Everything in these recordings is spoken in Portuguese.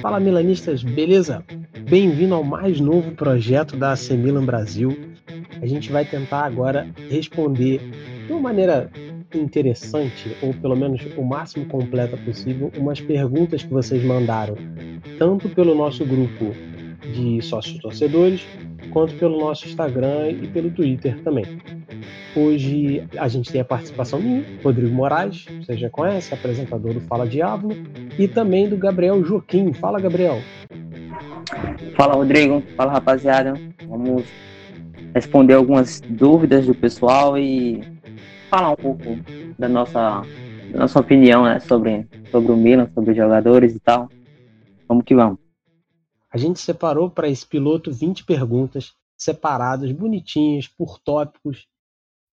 Fala milanistas, beleza? Bem-vindo ao mais novo projeto da AC Milan Brasil. A gente vai tentar agora responder de uma maneira interessante, ou pelo menos o máximo completa possível, umas perguntas que vocês mandaram, tanto pelo nosso grupo de sócios torcedores, quanto pelo nosso Instagram e pelo Twitter também. Hoje a gente tem a participação minha, Rodrigo Moraes, você já conhece, apresentador do Fala Diabo, e também do Gabriel Joaquim. Fala, Gabriel. Fala, Rodrigo. Fala, rapaziada. Vamos responder algumas dúvidas do pessoal e falar um pouco da nossa, da nossa opinião né, sobre, sobre o Milan, sobre os jogadores e tal. Vamos que vamos. A gente separou para esse piloto 20 perguntas separadas, bonitinhas, por tópicos,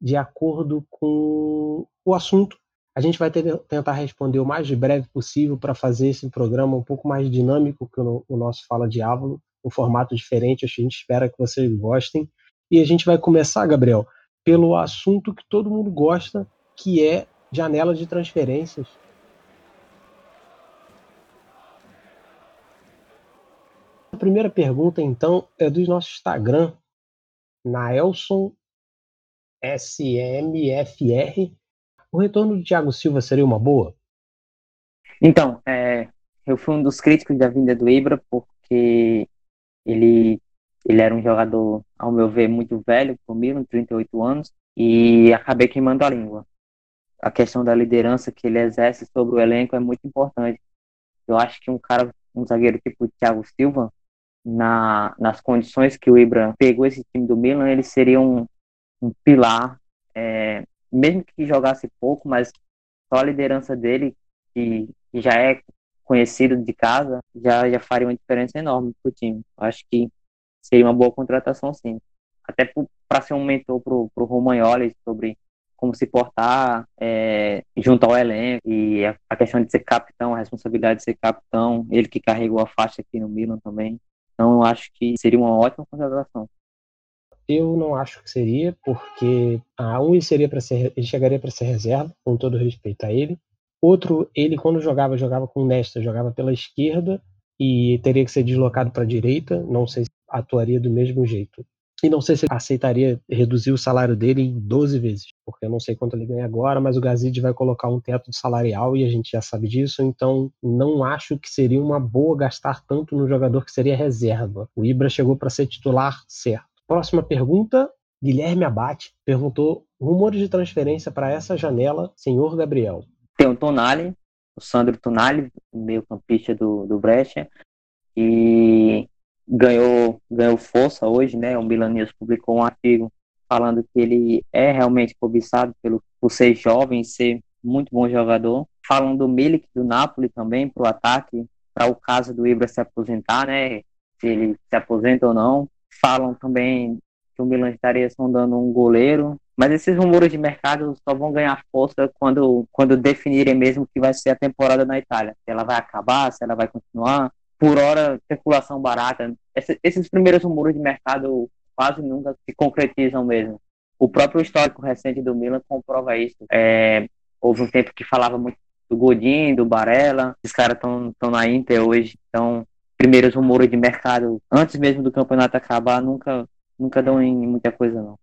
de acordo com o assunto. A gente vai ter, tentar responder o mais breve possível para fazer esse programa um pouco mais dinâmico que o, o nosso Fala Diabo, um formato diferente. A gente espera que vocês gostem. E a gente vai começar, Gabriel, pelo assunto que todo mundo gosta, que é janela de transferências. A primeira pergunta, então, é do nosso Instagram, Naelson SMFR. O retorno do Thiago Silva seria uma boa? Então, é, eu fui um dos críticos da vinda do Ibra, porque ele, ele era um jogador, ao meu ver, muito velho Milan, 38 anos, e acabei queimando a língua. A questão da liderança que ele exerce sobre o elenco é muito importante. Eu acho que um cara, um zagueiro tipo o Thiago Silva, na, nas condições que o Ibra pegou esse time do Milan, ele seria um, um pilar, é, mesmo que jogasse pouco, mas só a liderança dele, que, que já é conhecido de casa, já, já faria uma diferença enorme para o time. Acho que seria uma boa contratação, sim. Até para ser um mentor para o Romagnoli sobre como se portar é, junto ao elenco e a, a, questão de ser capitão, a responsabilidade de ser capitão, ele que carregou a faixa aqui no Milan também. Então, eu acho que seria uma ótima contratação. Eu não acho que seria, porque a um ele seria para ser, ele chegaria para ser reserva, com todo respeito a ele. Outro, ele quando jogava, jogava com Nesta, jogava pela esquerda e teria que ser deslocado para a direita. Não sei se atuaria do mesmo jeito. E não sei se ele aceitaria reduzir o salário dele em 12 vezes, porque eu não sei quanto ele ganha agora, mas o Gazid vai colocar um teto salarial e a gente já sabe disso, então não acho que seria uma boa gastar tanto no jogador que seria reserva. O Ibra chegou para ser titular certo. Próxima pergunta, Guilherme Abate perguntou rumores de transferência para essa janela, senhor Gabriel. Tem o Tonali, o Sandro Tonali, meio campista do, do Brecha, e ganhou, ganhou força hoje, né? O Milan News publicou um artigo falando que ele é realmente cobiçado pelo, por ser jovem, ser muito bom jogador. Falando do Milik, do Napoli também, para o ataque, para o caso do Ibra se aposentar, né? Se ele se aposenta ou não. Falam também que o Milan estaria sondando um goleiro. Mas esses rumores de mercado só vão ganhar força quando, quando definirem mesmo que vai ser a temporada na Itália. Se ela vai acabar, se ela vai continuar por hora, especulação barata. esses primeiros rumores de mercado quase nunca se concretizam mesmo. O próprio histórico recente do Milan comprova isso. É, houve um tempo que falava muito do Godin, do Barella, esses caras estão na Inter hoje, então primeiros rumores de mercado, antes mesmo do campeonato acabar, nunca, nunca dão em muita coisa, não.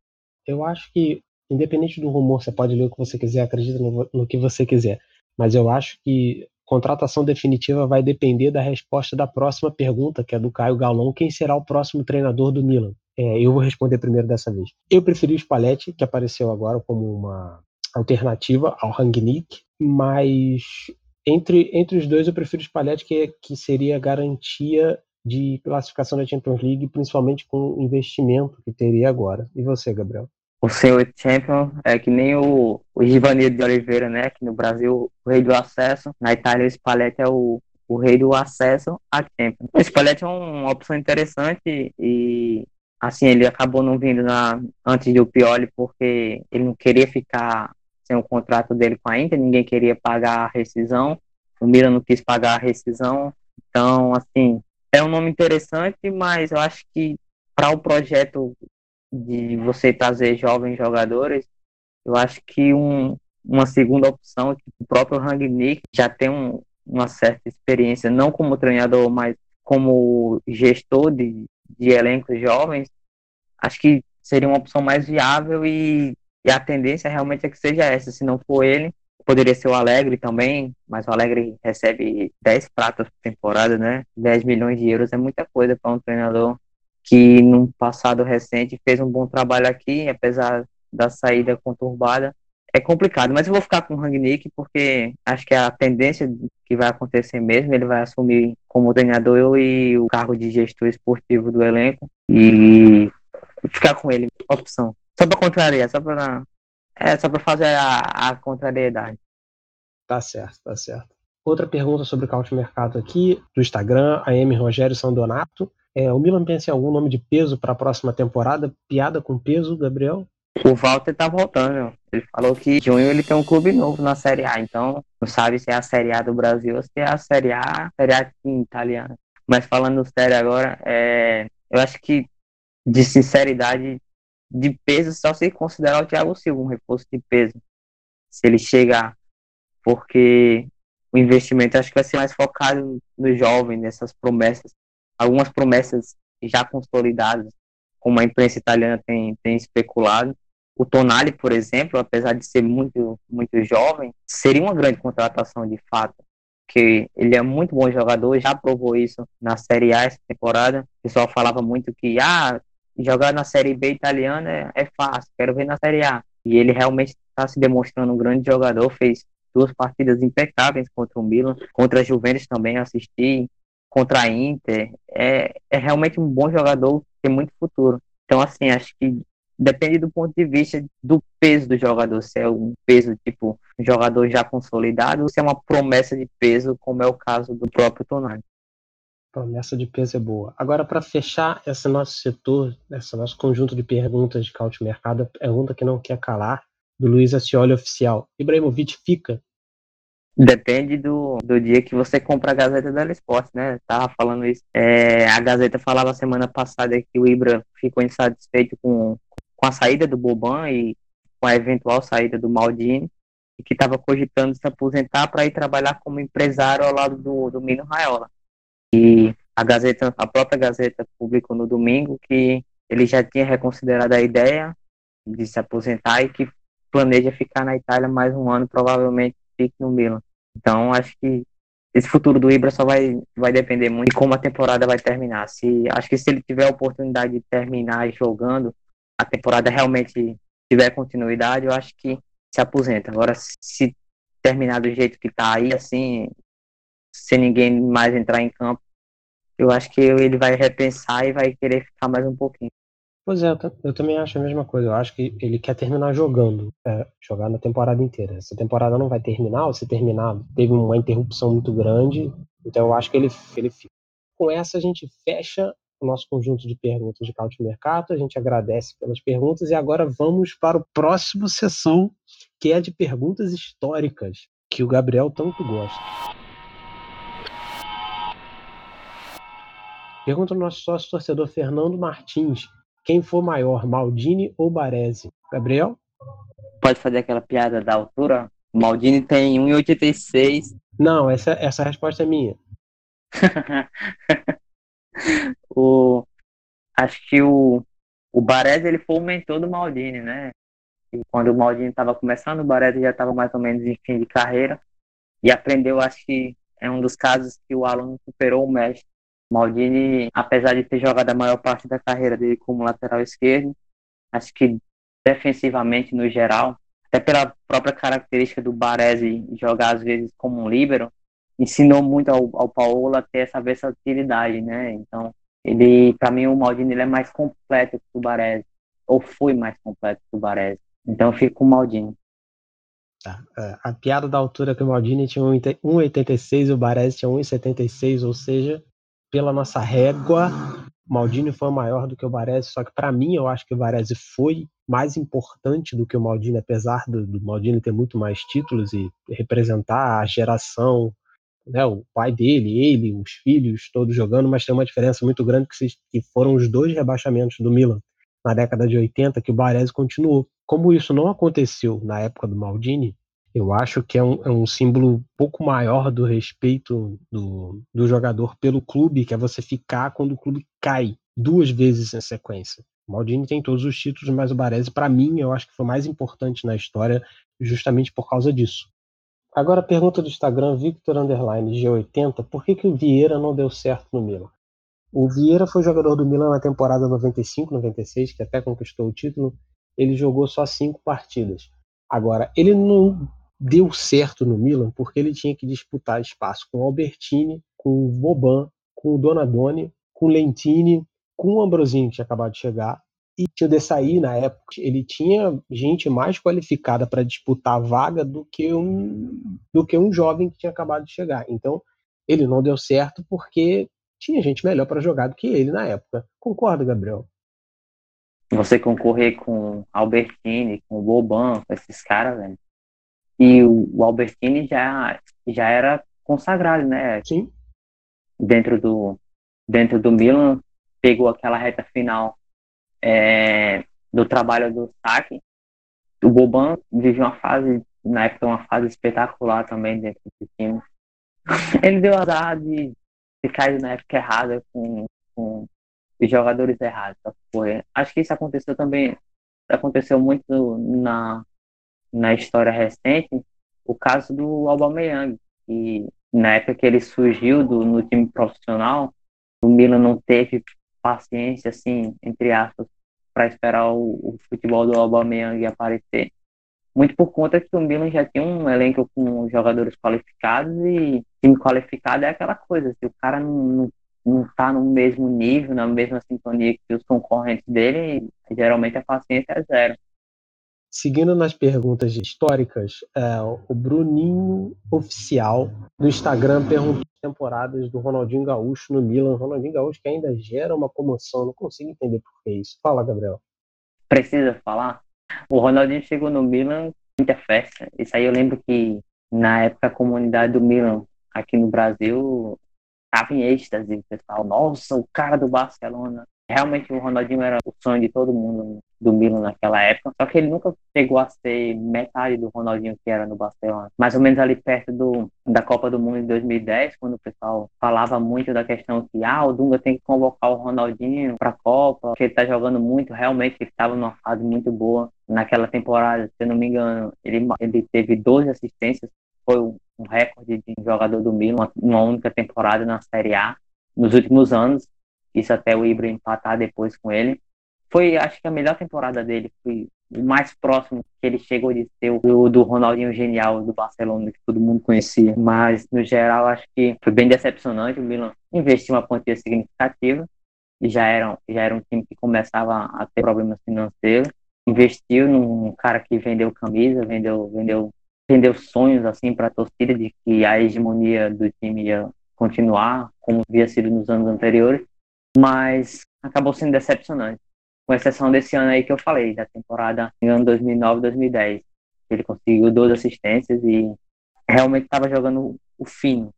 Eu acho que, independente do rumor, você pode ler o que você quiser, acredita no, no que você quiser, mas eu acho que contratação definitiva vai depender da resposta da próxima pergunta, que é do Caio Galon, quem será o próximo treinador do Milan? É, eu vou responder primeiro dessa vez. Eu preferi o Spalletti, que apareceu agora como uma alternativa ao Rangnick, mas entre, entre os dois eu prefiro o Spalletti, que, que seria garantia de classificação da Champions League, principalmente com o investimento que teria agora. E você, Gabriel? o senhor champion é que nem o, o de Oliveira, né? Que no Brasil o rei do acesso, na Itália o Spalletti é o, o rei do acesso a Champions. O Spalletti é uma opção interessante e assim ele acabou não vindo na, antes do Pioli porque ele não queria ficar sem o contrato dele com a Inter, ninguém queria pagar a rescisão, o Milan não quis pagar a rescisão, então assim é um nome interessante, mas eu acho que para o projeto de você trazer jovens jogadores, eu acho que um, uma segunda opção, tipo, o próprio Rangnick já tem um, uma certa experiência, não como treinador, mas como gestor de, de elencos jovens, acho que seria uma opção mais viável e, e a tendência realmente é que seja essa. Se não for ele, poderia ser o Alegre também, mas o Alegre recebe 10 pratas por temporada, né? 10 milhões de euros é muita coisa para um treinador que num passado recente fez um bom trabalho aqui, apesar da saída conturbada. É complicado, mas eu vou ficar com o Rangnick porque acho que é a tendência que vai acontecer mesmo, ele vai assumir como treinador e o cargo de gestor esportivo do elenco e ficar com ele, opção. Só para contrariar, só para é, só para fazer a, a contrariedade. Tá certo, tá certo. Outra pergunta sobre o couch mercado aqui, do Instagram, a M. Rogério Sandonato. É, o Milan pensa em algum nome de peso para a próxima temporada? Piada com peso, Gabriel? O Walter tá voltando. Ele falou que junho ele tem um clube novo na Série A, então não sabe se é a Série A do Brasil ou se é a Série A, Série A italiana. Mas falando sério agora, é, eu acho que de sinceridade de peso só se considerar o Thiago Silva um reforço de peso. Se ele chegar, porque o investimento acho que vai ser mais focado no jovem, nessas promessas. Algumas promessas já consolidadas, como a imprensa italiana tem, tem especulado. O Tonali, por exemplo, apesar de ser muito, muito jovem, seria uma grande contratação de fato. Porque ele é muito bom jogador, já provou isso na Série A essa temporada. O pessoal falava muito que ah, jogar na Série B italiana é, é fácil, quero ver na Série A. E ele realmente está se demonstrando um grande jogador, fez duas partidas impecáveis contra o Milan, contra a Juventus também assisti, contra a Inter. É, é realmente um bom jogador, tem muito futuro. Então, assim, acho que depende do ponto de vista do peso do jogador, se é um peso tipo um jogador já consolidado ou se é uma promessa de peso, como é o caso do próprio Tonali. Promessa de peso é boa. Agora, para fechar esse nosso setor, esse nosso conjunto de perguntas de caute mercado, pergunta que não quer calar, do Luiz Acioli Oficial. Ibrahimovic fica? Depende do, do dia que você compra a Gazeta da Esporte, né? Tava falando isso. É, a Gazeta falava semana passada que o Ibra ficou insatisfeito com, com a saída do Boban e com a eventual saída do Maldini e que estava cogitando se aposentar para ir trabalhar como empresário ao lado do, do Mino Raiola. E a Gazeta, a própria Gazeta publicou no domingo que ele já tinha reconsiderado a ideia de se aposentar e que planeja ficar na Itália mais um ano, provavelmente fique no Milan. Então, acho que esse futuro do Ibra só vai, vai depender muito de como a temporada vai terminar. Se, acho que se ele tiver a oportunidade de terminar jogando, a temporada realmente tiver continuidade, eu acho que se aposenta. Agora, se terminar do jeito que está aí, assim, sem ninguém mais entrar em campo, eu acho que ele vai repensar e vai querer ficar mais um pouquinho. Pois é, eu também acho a mesma coisa. Eu acho que ele quer terminar jogando, é, jogar na temporada inteira. Essa temporada não vai terminar, ou se terminar, teve uma interrupção muito grande, então eu acho que ele, ele fica. Com essa, a gente fecha o nosso conjunto de perguntas de Caute Mercato. A gente agradece pelas perguntas e agora vamos para o próximo sessão, que é de perguntas históricas, que o Gabriel tanto gosta. Pergunta o nosso sócio torcedor Fernando Martins. Quem for maior, Maldini ou Baresi? Gabriel? Pode fazer aquela piada da altura? O Maldini tem 1,86. Não, essa, essa resposta é minha. o, acho que o, o Baresi ele foi o mentor do Maldini, né? E quando o Maldini estava começando, o Baresi já estava mais ou menos em fim de carreira e aprendeu, acho que é um dos casos que o aluno superou o mestre Maldini, apesar de ter jogado a maior parte da carreira dele como lateral esquerdo, acho que defensivamente no geral, até pela própria característica do Baresi jogar às vezes como um líbero, ensinou muito ao, ao Paulo a ter essa versatilidade, né? Então, ele, para mim, o Maldini ele é mais completo que o Baresi, ou foi mais completo que o Baresi. Então, com o Maldini. Tá. É, a piada da altura que o Maldini tinha 1,86 e o Baresi tinha 1,76, ou seja, pela nossa régua, Maldini foi maior do que o Baresi, só que para mim eu acho que o Baresi foi mais importante do que o Maldini, apesar do, do Maldini ter muito mais títulos e representar a geração, né, o pai dele, ele, os filhos, todos jogando, mas tem uma diferença muito grande que, se, que foram os dois rebaixamentos do Milan na década de 80 que o Baresi continuou. Como isso não aconteceu na época do Maldini, Eu acho que é um, é um símbolo um pouco maior do respeito do, do jogador pelo clube, que é você ficar quando o clube cai duas vezes em sequência. O Maldini tem todos os títulos, mas o Baresi, para mim, eu acho que foi mais importante na história justamente por causa disso. Agora, pergunta do Instagram, Victor Underline G80, por que, que o Vieira não deu certo no Milan? O Vieira foi jogador do Milan na temporada 95-96, que até conquistou o título. Ele jogou só cinco partidas. Agora, ele não deu certo no Milan porque ele tinha que disputar espaço com o Albertini, com o Boban, com o Donadoni, com o Lentini, com o Ambrosini, que tinha acabado de chegar, e tinha de sair na época. Ele tinha gente mais qualificada para disputar a vaga do que, um, do que um jovem que tinha acabado de chegar. Então, ele não deu certo porque tinha gente melhor para jogar do que ele na época. Concorda, Gabriel? Você concorrer com Albertini, com o Boban, com esses caras, velho. E o, Albertini já, já era consagrado, né? Sim. Dentro do, dentro do Milan, pegou aquela reta final é, do trabalho do saque. O Boban viveu uma fase, na época, uma fase espetacular também dentro do time. Ele deu azar de ter caído na época errada com, com os jogadores errados. Foi. Acho que isso aconteceu também, aconteceu muito na, na história recente, o caso do Aubameyang, que na época que ele surgiu do, no time profissional, o Milan não teve paciência, assim, entre aspas, para esperar o, o, futebol do Aubameyang aparecer. Muito por conta que o Milan já tinha um elenco com jogadores qualificados e time qualificado é aquela coisa, se o cara não, não, não tá no mesmo nível, na mesma sintonia que os concorrentes dele, geralmente a paciência é zero. Seguindo nas perguntas históricas, é, o Bruninho Oficial do Instagram perguntou temporadas do Ronaldinho Gaúcho no Milan. Ronaldinho Gaúcho que ainda gera uma comoção, não consigo entender por que isso. Fala, Gabriel. Precisa falar? O Ronaldinho chegou no Milan, muita festa. Isso aí eu lembro que na época a comunidade do Milan aqui no Brasil estava em êxtase, o pessoal, nossa, o cara do Barcelona. Realmente o Ronaldinho era o sonho de todo mundo do Milan naquela época, só que ele nunca chegou a ser metade do Ronaldinho que era no Barcelona. Mais ou menos ali perto do, da Copa do Mundo de 2010, quando o pessoal falava muito da questão que ah, o Dunga tem que convocar o Ronaldinho para a Copa, porque ele está jogando muito, realmente ele estava numa fase muito boa. Naquela temporada, se eu não me engano, ele, ele teve 12 assistências, foi um recorde de jogador do Milan, uma única temporada na Série A nos últimos anos isso até o Ibra empatar depois com ele. Foi, acho que a melhor temporada dele, foi o mais próximo que ele chegou de ser o do Ronaldinho genial do Barcelona, que todo mundo conhecia. Mas, no geral, acho que foi bem decepcionante. O Milan investiu uma quantia significativa e já era, já era um time que começava a ter problemas financeiros. Investiu num cara que vendeu camisa, vendeu, vendeu, vendeu sonhos assim para a torcida de que a hegemonia do time ia continuar como havia sido nos anos anteriores mas acabou sendo decepcionante. Com exceção desse ano aí que eu falei, da temporada em ano 2009-2010. Ele conseguiu 12 assistências e realmente estava jogando o fim.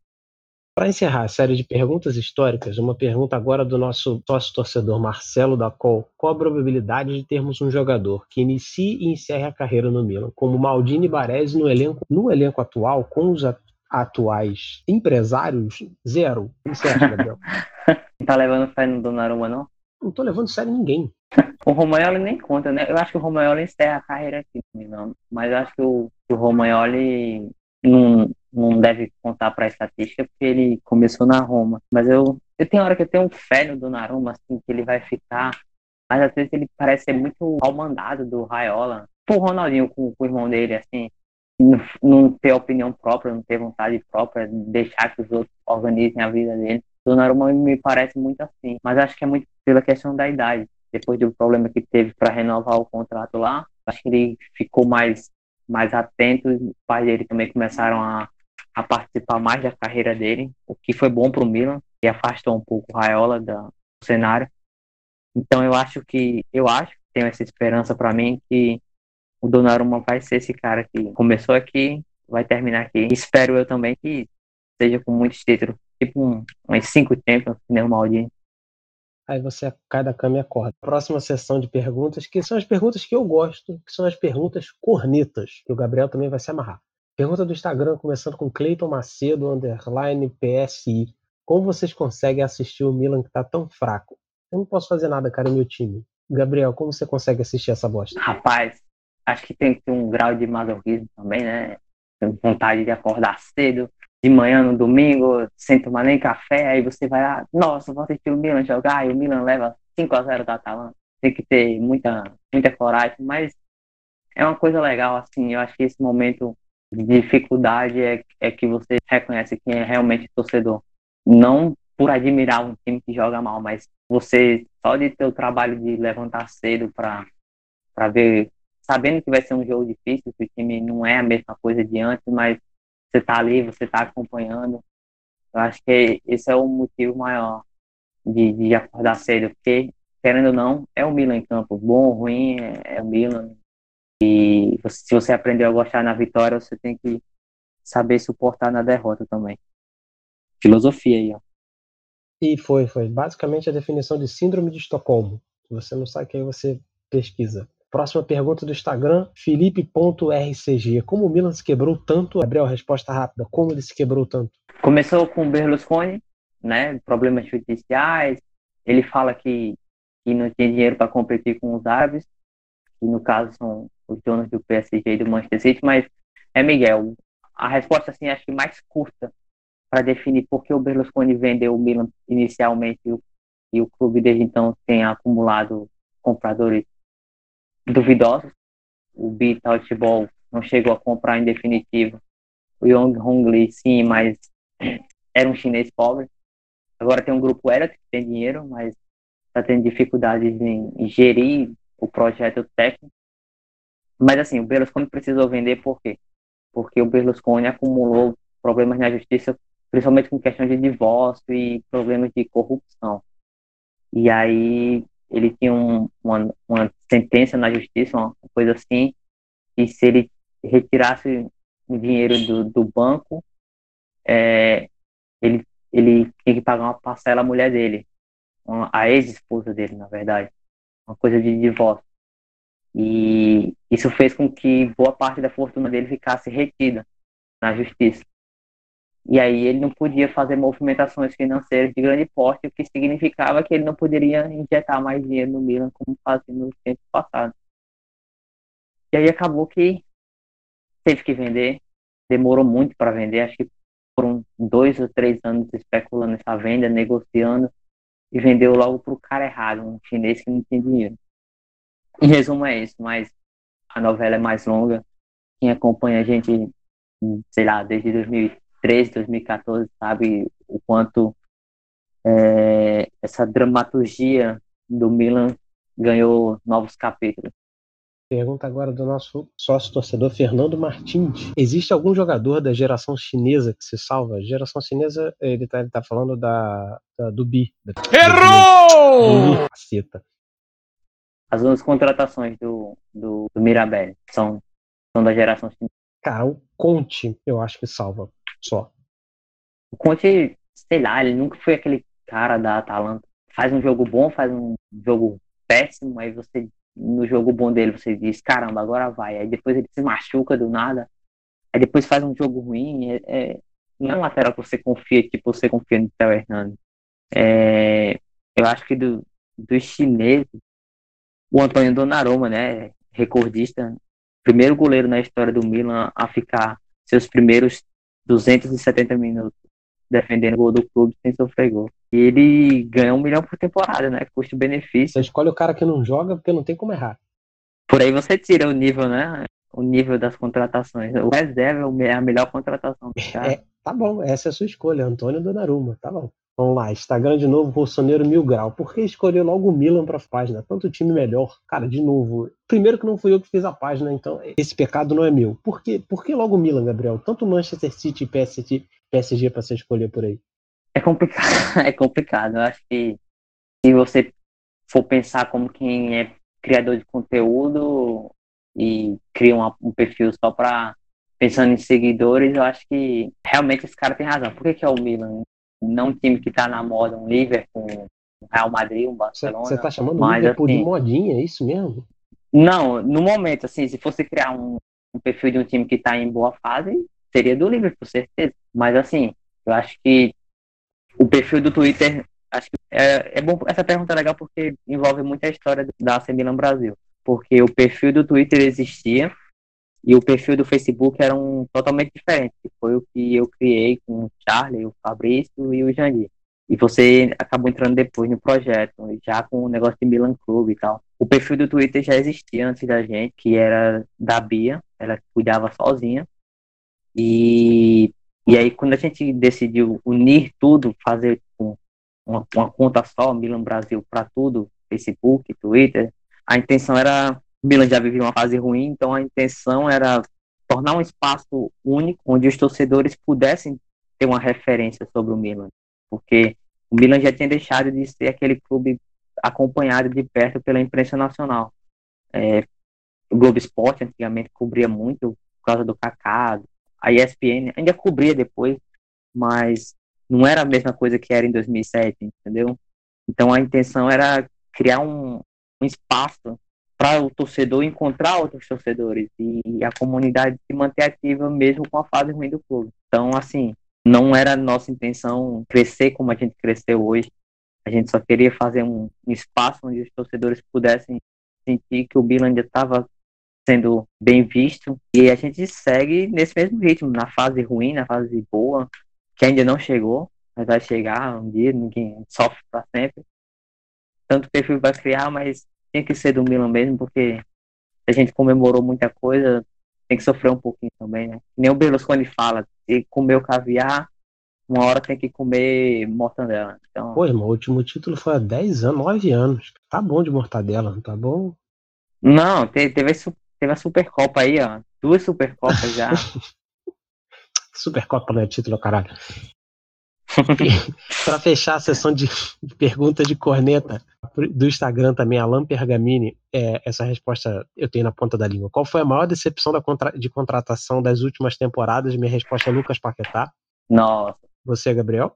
Para encerrar a série de perguntas históricas, uma pergunta agora do nosso sócio torcedor Marcelo da Col. Qual a probabilidade de termos um jogador que inicie e encerre a carreira no Milan, como Maldini Baresi no elenco, no elenco atual, com os atuais empresários? Zero. O que você acha, Gabriel? tá levando fé no Donnarumma, não? Não tô levando sério ninguém. o Romagnoli nem conta, né? Eu acho que o Romagnoli encerra a carreira aqui, não. Mas eu acho que o, o Romagnoli não, não deve contar pra estatística porque ele começou na Roma. Mas eu, eu tenho hora que eu tenho fé no Donnarumma, assim, que ele vai ficar. Mas às vezes ele parece ser muito ao mandado do Raiola. O Ronaldinho com, com o irmão dele, assim, não, não ter opinião própria, não ter vontade própria, deixar que os outros organizem a vida dele. Donnarumma me parece muito assim, mas acho que é muito pela questão da idade. Depois do problema que teve para renovar o contrato lá, acho que ele ficou mais mais atento. Os pais dele também começaram a, a participar mais da carreira dele, o que foi bom para o Milan e afastou um pouco o Raiola da, do cenário. Então eu acho que eu acho tenho essa esperança para mim que o Donnarumma vai ser esse cara que começou aqui, vai terminar aqui. Espero eu também que seja com muitos títulos tipo um, umas cinco Champions, que nem Maldini. Aí você cai da cama e acorda. Próxima sessão de perguntas, que são as perguntas que eu gosto, que são as perguntas cornetas, que o Gabriel também vai se amarrar. Pergunta do Instagram, começando com Cleiton Macedo, underline PSI. Como vocês conseguem assistir o Milan que tá tão fraco? Eu não posso fazer nada, cara, é meu time. Gabriel, como você consegue assistir essa bosta? Rapaz, acho que tem que ter um grau de masoquismo também, né? Tenho vontade de acordar cedo, de manhã no domingo, sem tomar nem café, aí você vai lá, nossa, vou assistir o Milan jogar, e o Milan leva 5 a 0 da Atalanta. Tem que ter muita, muita coragem, mas é uma coisa legal, assim, eu acho que esse momento de dificuldade é, é que você reconhece quem é realmente torcedor. Não por admirar um time que joga mal, mas você só de ter o trabalho de levantar cedo para ver, sabendo que vai ser um jogo difícil, que o time não é a mesma coisa de antes, mas você tá ali, você tá acompanhando. Eu acho que esse é o motivo maior de, de acordar cedo, porque, querendo ou não, é o Milan em campo. Bom ou ruim, é, é o Milan. E se você aprendeu a gostar na vitória, você tem que saber suportar na derrota também. Filosofia aí, ó. E foi, foi. Basicamente a definição de síndrome de Estocolmo. Se você não sabe, que aí você pesquisa. Próxima pergunta do Instagram, Felipe.rcg. Como o Milan se quebrou tanto? Gabriel, resposta rápida. Como ele se quebrou tanto? Começou com o Berlusconi, né? Problemas judiciais. Ele fala que, que não tinha dinheiro para competir com os árabes, que no caso são os donos do PSG e do Manchester City, mas é Miguel. A resposta, assim, acho que mais curta para definir por que o Berlusconi vendeu o Milan inicialmente e o, e o clube desde então tem acumulado compradores duvidosos. O Vital Futebol não chegou a comprar em definitivo. O Yong Hongli, sim, mas era um chinês pobre. Agora tem um grupo Elliot que tem dinheiro, mas está tendo dificuldades em gerir o projeto técnico. Mas assim, o Berlusconi precisou vender por quê? Porque o Berlusconi acumulou problemas na justiça principalmente com questão de divórcio e problemas de corrupção. E aí ele tinha um, uma, uma sentença na justiça, uma coisa assim, e se ele retirasse o dinheiro do, do banco, é, ele, ele tinha que pagar uma parcela à mulher dele, uma, a ex-esposa dele, na verdade, uma coisa de divórcio. E isso fez com que boa parte da fortuna dele ficasse retida na justiça. E aí ele não podia fazer movimentações financeiras de grande porte, o que significava que ele não poderia injetar mais dinheiro no Milan como fazia no tempo passado. E aí acabou que teve que vender, demorou muito para vender, acho que foram dois ou três anos especulando essa venda, negociando, e vendeu logo para o cara errado, um chinês que não tinha dinheiro. Em resumo é isso, mas a novela é mais longa. Quem acompanha a gente, sei lá, desde 2000 2013, 2014, sabe o quanto é, essa dramaturgia do Milan ganhou novos capítulos. Pergunta agora do nosso sócio torcedor Fernando Martins. Existe algum jogador da geração chinesa que se salva? Geração chinesa, ele está tá falando da, da, do Bi. Da, Errou! Do As duas contratações do, do, do Mirabel são, são da geração chinesa. Cara, o Conte eu acho que salva só. O Conte, sei lá, ele nunca foi aquele cara da Atalanta. Faz um jogo bom, faz um jogo péssimo, aí você, no jogo bom dele, você diz, caramba, agora vai. Aí depois ele se machuca do nada. Aí depois faz um jogo ruim. É, é, não é um lateral que você confia, tipo, você confia no Theo Hernandes. É, eu acho que do, dos chineses, o Antônio Donnarumma, né, recordista, primeiro goleiro na história do Milan a ficar seus primeiros 270 minutos defendendo o gol do clube sem sofrer gol. E ele ganha um milhão por temporada, né? Custo-benefício. Você escolhe o cara que não joga porque não tem como errar. Por aí você tira o nível, né? O nível das contratações. O reserva é a melhor contratação do cara. É, tá bom, essa é a sua escolha, Antônio Donnarumma, tá bom. Vamos lá, Instagram de novo, Bolsonaro Mil Grau. Por que escolher logo o Milan para a página? Tanto time melhor. Cara, de novo, primeiro que não fui eu que fiz a página, então esse pecado não é meu. Por que, por que logo o Milan, Gabriel? Tanto Manchester City e PSG, PSG para você escolher por aí. É complicado, é complicado. Eu acho que se você for pensar como quem é criador de conteúdo e cria um, um perfil só para pensando em seguidores, eu acho que realmente esse cara tem razão. Por que, que é o Milan? Não um time que está na moda, um Liverpool, um Real Madrid, um Barcelona. Você está chamando o Liverpool assim, de modinha, é isso mesmo? Não, no momento, assim, se fosse criar um, um perfil de um time que está em boa fase, seria do Liverpool, com certeza. Mas assim, eu acho que o perfil do Twitter, acho que é, é bom, essa pergunta é legal porque envolve muita história da AC Milan Brasil. Porque o perfil do Twitter existia e o perfil do Facebook era um totalmente diferente. Foi o que eu criei com o Charlie, o Fabrício e o Jandir. E você acabou entrando depois no projeto, já com o negócio de Milan Club e tal. O perfil do Twitter já existia antes da gente, que era da Bia, ela cuidava sozinha. E, e aí, quando a gente decidiu unir tudo, fazer uma, uma conta só, Milan Brasil, para tudo, Facebook, Twitter, a intenção era. O Milan já vivia uma fase ruim, então a intenção era tornar um espaço único onde os torcedores pudessem ter uma referência sobre o Milan porque o Milan já tinha deixado de ser aquele clube acompanhado de perto pela imprensa nacional. É, o Globo Esporte antigamente cobria muito por causa do Kaká, a ESPN ainda cobria depois, mas não era a mesma coisa que era em 2007, entendeu? Então a intenção era criar um, um espaço para o torcedor encontrar outros torcedores e a comunidade se manter ativa mesmo com a fase ruim do clube. Então, assim, não era nossa intenção crescer como a gente cresceu hoje. A gente só queria fazer um, espaço onde os torcedores pudessem sentir que o Milan estava sendo bem visto. E a gente segue nesse mesmo ritmo, na fase ruim, na fase boa, que ainda não chegou, mas vai chegar um dia, ninguém sofre para sempre. Tanto perfil vai criar, mas tem que ser do Milan mesmo, porque a gente comemorou muita coisa, tem que sofrer um pouquinho também, né? Nem o Berlusconi fala, se comer caviar, uma hora tem que comer mortadela. Então... Pô, irmão, o último título foi há 10 anos, 9 anos. Tá bom de mortadela, não tá bom? Não, teve, teve, a, teve a Supercopa aí, ó. Duas Supercopas já. Supercopa não é título, caralho. para fechar a sessão de perguntas de corneta do Instagram também, Alan Pergamini, é, essa resposta eu tenho na ponta da língua. Qual foi a maior decepção da contra, de contratação das últimas temporadas? Minha resposta é Lucas Paquetá. Nossa. Você, Gabriel?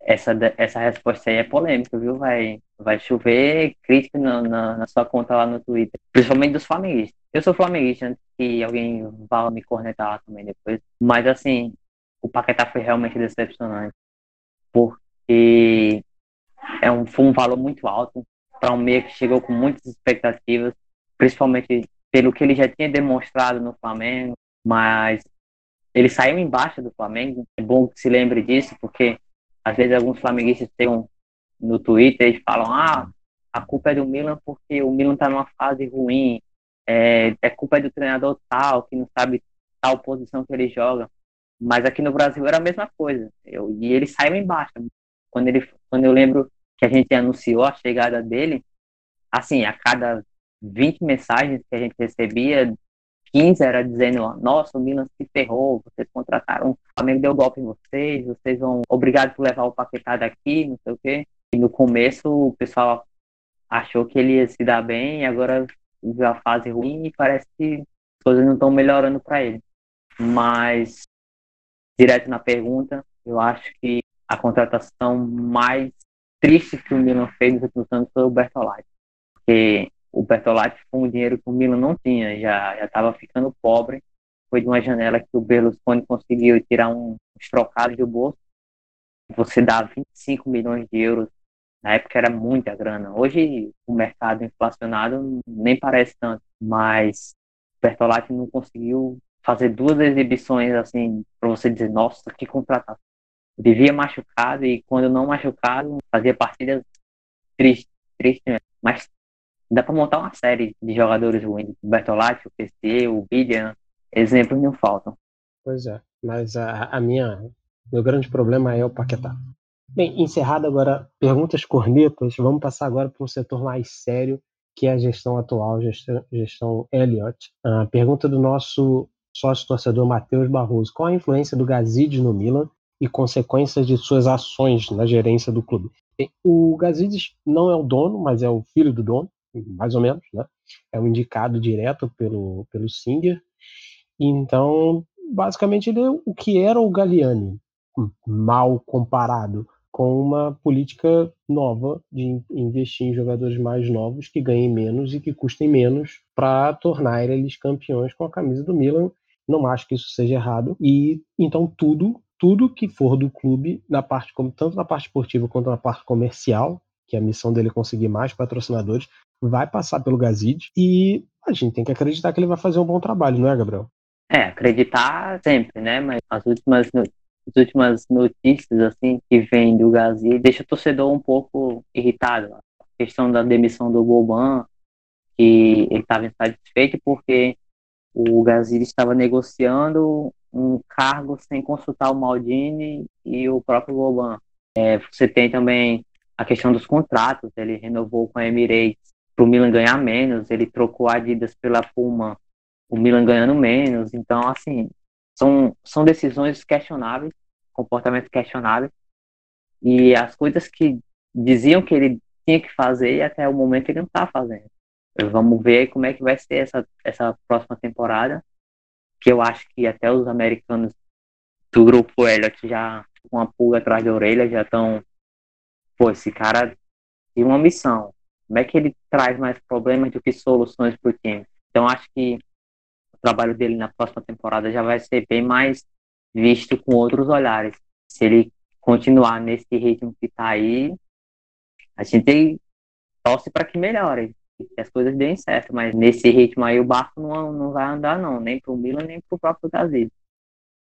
Essa, essa resposta aí é polêmica, viu? Vai, vai chover crítica na, na, na sua conta lá no Twitter, principalmente dos flamenguistas. Eu sou flamenguista, antes que alguém vá me cornetar também depois. Mas, assim, o Paquetá foi realmente decepcionante porque é um, foi um valor muito alto para um meia que chegou com muitas expectativas, principalmente pelo que ele já tinha demonstrado no Flamengo, mas ele saiu embaixo do Flamengo. É bom que se lembre disso, porque às vezes alguns flamenguistas têm no Twitter e falam: ah, a culpa é do Milan porque o Milan está numa fase ruim, é, é culpa do treinador tal, que não sabe tal posição que ele joga. Mas aqui no Brasil era a mesma coisa. Eu, e ele saiu embaixo. Quando, ele, quando eu lembro que a gente anunciou a chegada dele, assim, a cada 20 mensagens que a gente recebia, 15 era dizendo, nossa, o Milan se ferrou, vocês contrataram, o Flamengo deu golpe em vocês, vocês vão, obrigado por levar o Paquetá daqui, não sei o quê. E no começo o pessoal achou que ele ia se dar bem, agora viu a fase ruim e parece que as coisas não estão melhorando para ele. Mas direto na pergunta, eu acho que a contratação mais triste que o Milan fez nos últimos anos foi o Bertolatti. Porque o Bertolatti foi um dinheiro que o Milan não tinha, já estava ficando pobre. Foi de uma janela que o Berlusconi conseguiu tirar um, uns trocados do bolso. Você dá 25 milhões de euros. Na época era muita grana. Hoje o mercado inflacionado nem parece tanto, mas o Bertolatti não conseguiu fazer duas exibições assim para você dizer, nossa, que contratação. Vivia machucado e quando não machucado, fazia partidas tristes, tristes Mas dá para montar uma série de jogadores ruins. O Bertolatti, o PC, o William, exemplos não faltam. Pois é, mas a, a minha, meu grande problema é o Paquetá. Bem, encerrado agora perguntas cornetas, vamos passar agora para um setor mais sério, que é a gestão atual, gestão, gestão Elliott. A pergunta do nosso sócio-torcedor Matheus Barroso, qual a influência do Gazidis no Milan e consequências de suas ações na gerência do clube? O Gazidis não é o dono, mas é o filho do dono, mais ou menos, né? É um indicado direto pelo, pelo Singer. Então, basicamente, ele é o que era o Galliani, mal comparado. com uma política nova de investir em jogadores mais novos que ganhem menos e que custem menos para tornar eles campeões com a camisa do Milan. Não acho que isso seja errado. E então tudo, tudo que for do clube, na parte tanto na parte esportiva quanto na parte comercial, que é a missão dele é conseguir mais patrocinadores, vai passar pelo Gazid e a gente tem que acreditar que ele vai fazer um bom trabalho, não é, Gabriel? É, acreditar sempre, né? Mas as últimas as últimas notícias assim que vem do Gazi deixa o torcedor um pouco irritado. A questão da demissão do Boban, que ele estava insatisfeito porque o Gazi estava negociando um cargo sem consultar o Maldini e o próprio Boban. É, você tem também a questão dos contratos, ele renovou com a Emirates para o Milan ganhar menos, ele trocou a Adidas pela Puma, o Milan ganhando menos, então assim, são, são decisões questionáveis, comportamentos questionáveis, e as coisas que diziam que ele tinha que fazer, até o momento ele não está fazendo. Vamos ver como é que vai ser essa, essa próxima temporada, que eu acho que até os americanos do grupo Elliot já com uma pulga atrás da orelha já estão, pô, esse cara tem uma missão. Como é que ele traz mais problemas do que soluções para o time? Então acho que trabalho dele na próxima temporada já vai ser bem mais visto com outros olhares. Se ele continuar nesse ritmo que está aí, a gente torce para que melhore, que as coisas deem certo, mas nesse ritmo aí o barco não, não vai andar não, nem para o Milan, nem para o próprio Brasil.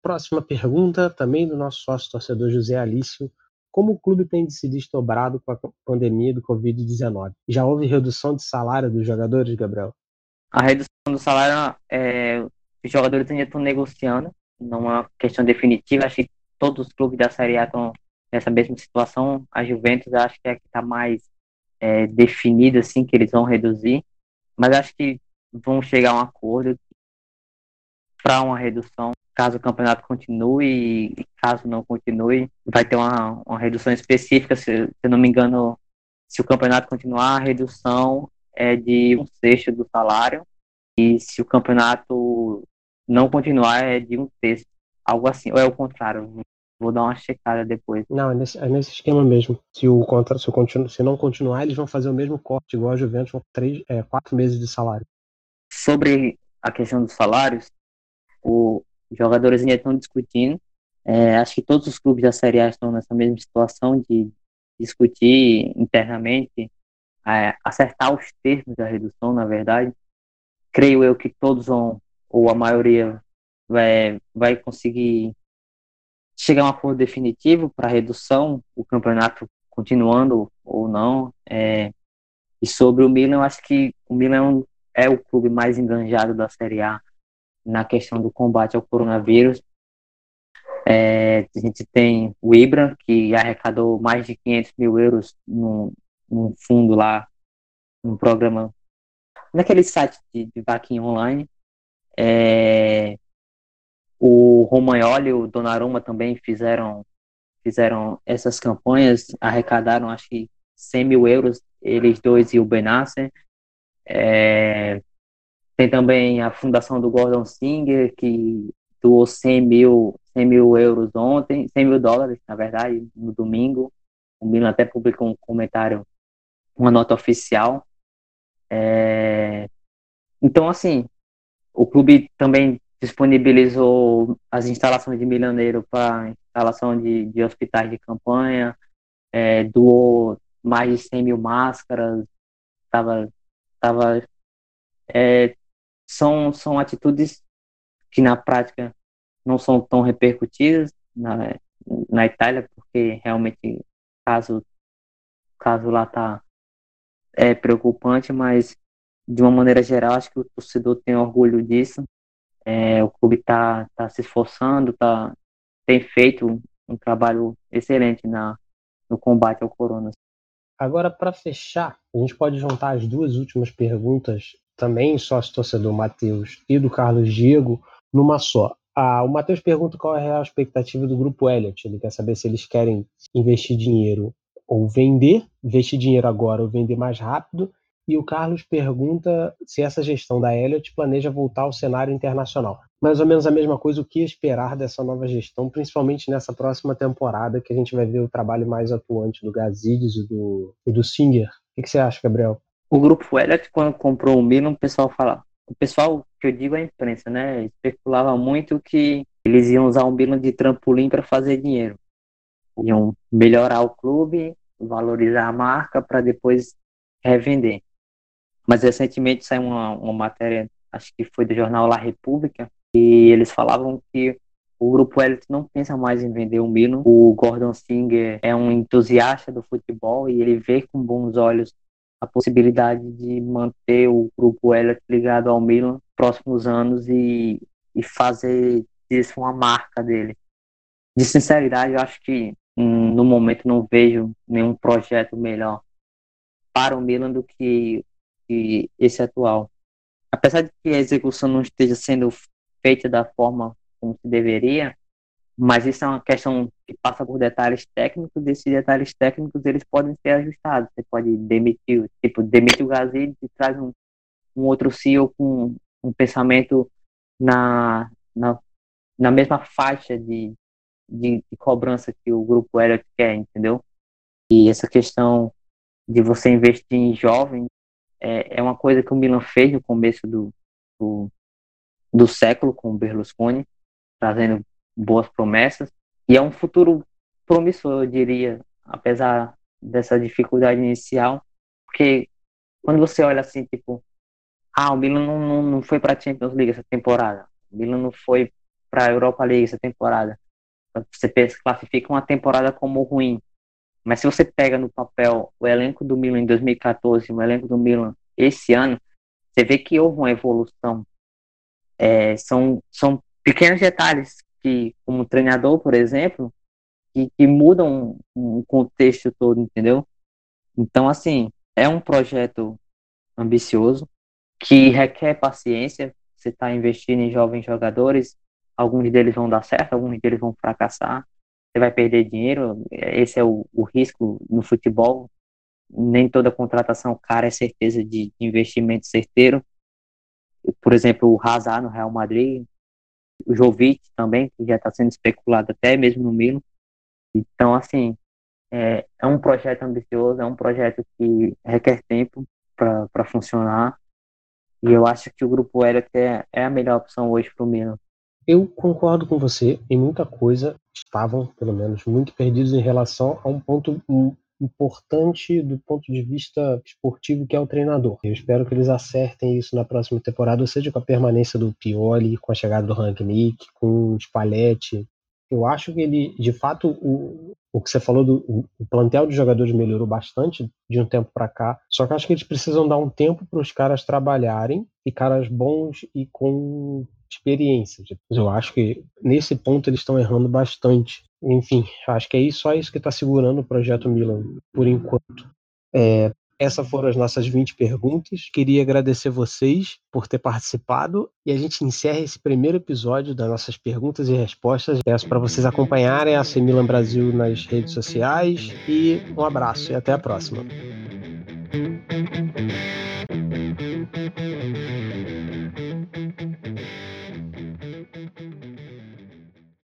Próxima pergunta, também do nosso sócio torcedor José Alício. Como o clube tem se desdobrado com a pandemia do Covid-19? Já houve redução de salário dos jogadores, Gabriel? A redução do salário, é, os jogadores ainda estão negociando, não é uma questão definitiva. Acho que todos os clubes da Série A estão nessa mesma situação. A Juventus acho que é a que está mais é, definida, assim, que eles vão reduzir. Mas acho que vão chegar a um acordo para uma redução. Caso o campeonato continue e caso não continue, vai ter uma, uma redução específica. Se, se não me engano, se o campeonato continuar, a redução é de um sexto do salário, e se o campeonato não continuar, é de um terço, algo assim, ou é o contrário. Vou dar uma checada depois. Não, é nesse, é nesse esquema mesmo. Se o contra, se, o continu, se não continuar, eles vão fazer o mesmo corte, igual a Juventus, vão três, é, quatro meses de salário. Sobre a questão dos salários, os jogadores ainda estão discutindo. É, acho que todos os clubes da Série A estão nessa mesma situação de discutir internamente é, acertar os termos da redução, na verdade. Creio eu que todos vão, ou a maioria, vai, vai conseguir chegar a um acordo definitivo para redução, o campeonato continuando ou não. É, e sobre o Milan, eu acho que o Milan é o clube mais enganjado da Série A na questão do combate ao coronavírus. É, a gente tem o Ibra, que arrecadou mais de 500 mil euros no, um fundo lá, um programa, naquele site de, de vaquinha online. É, o Romagnoli e o Donnarumma também fizeram, fizeram essas campanhas, arrecadaram acho que 100 mil euros, eles dois e o Benasser. É, tem também a fundação do Gordon Singer, que doou 100 mil, 100 mil euros ontem, 100 mil dólares, na verdade, no domingo. O Milan até publicou um comentário uma nota oficial. É... Então, assim, o clube também disponibilizou as instalações de Milaneiro para instalação de, de hospitais de campanha, é, doou mais de 100 mil máscaras, tava, tava, é, são, são atitudes que na prática não são tão repercutidas na, na Itália, porque realmente caso caso lá tá é preocupante, mas de uma maneira geral, acho que o torcedor tem orgulho disso. É, o clube está tá se esforçando, tá, tem feito um trabalho excelente na, no combate ao corona. Agora, para fechar, a gente pode juntar as duas últimas perguntas, também sócio torcedor Matheus e do Carlos Diego, numa só. Ah, o Matheus pergunta qual é a expectativa do grupo Elliott. Ele quer saber se eles querem investir dinheiro ou vender, investir dinheiro agora ou vender mais rápido, E o Carlos pergunta se essa gestão da Elliott planeja voltar ao cenário internacional. Mais ou menos a mesma coisa, o que esperar dessa nova gestão, principalmente nessa próxima temporada, que a gente vai ver o trabalho mais atuante do Gazidis e do, e do Singer. O que, você acha, Gabriel? O grupo Elliott, quando comprou o Milan, o pessoal fala. O pessoal que eu digo é a imprensa, né? Especulava muito que eles iam usar o Milan de trampolim para fazer dinheiro. Iam melhorar o clube, valorizar a marca para depois revender. Mas recentemente saiu uma, uma matéria, acho que foi do jornal La República, e eles falavam que o grupo Elite não pensa mais em vender o Milan. O Gordon Singer é um entusiasta do futebol e ele vê com bons olhos a possibilidade de manter o grupo Elite ligado ao Milan próximos anos e, e fazer disso uma marca dele. De sinceridade, eu acho que hum, no momento não vejo nenhum projeto melhor para o Milan do que que esse atual. Apesar de que a execução não esteja sendo feita da forma como se deveria, mas isso é uma questão que passa por detalhes técnicos, desses detalhes técnicos eles podem ser ajustados. Você pode demitir, tipo, demite o Gazelle e traz um, um outro CEO com um pensamento na, na, na mesma faixa de, de, de cobrança que o grupo Elliot quer, entendeu? E essa questão de você investir em jovens é, é uma coisa que o Milan fez no começo do, do, do século com o Berlusconi, trazendo boas promessas, e é um futuro promissor, eu diria, apesar dessa dificuldade inicial, porque quando você olha assim, tipo, ah, o Milan não, não, não foi para a Champions League essa temporada, o Milan não foi para a Europa League essa temporada, você classifica uma temporada como ruim, mas se você pega no papel o elenco do Milan em 2014 o elenco do Milan esse ano, você vê que houve uma evolução. É, são, são pequenos detalhes que, como treinador, por exemplo, que, que mudam o contexto todo, entendeu? Então, assim, é um projeto ambicioso que requer paciência. Você está investindo em jovens jogadores, alguns deles vão dar certo, alguns deles vão fracassar você vai perder dinheiro. Esse é o, o risco no futebol. Nem toda contratação cara é certeza de investimento certeiro. Por exemplo, o Hazard no Real Madrid, o Jovic também, que já está sendo especulado até mesmo no Milan. Então, assim, é, é um projeto ambicioso, é um projeto que requer tempo para funcionar. E eu acho que o Grupo Elliot é, é a melhor opção hoje para o Milan. Eu concordo com você em muita coisa, estavam, pelo menos, muito perdidos em relação a um ponto importante do ponto de vista esportivo, que é o treinador. Eu espero que eles acertem isso na próxima temporada, seja, com a permanência do Pioli, com a chegada do Rangnick, com o Spalletti. Eu acho que ele, de fato, o, o que você falou do plantel de jogadores melhorou bastante de um tempo para cá. Só que acho que eles precisam dar um tempo para os caras trabalharem e caras bons e com experiência. Eu acho que nesse ponto eles estão errando bastante. Enfim, acho que é isso, só isso que está segurando o projeto Milan por enquanto. É, essas foram as nossas 20 perguntas. Queria agradecer vocês por ter participado e a gente encerra esse primeiro episódio das nossas perguntas e respostas. Peço para vocês acompanharem a Semilan Brasil nas redes sociais e um abraço e até a próxima.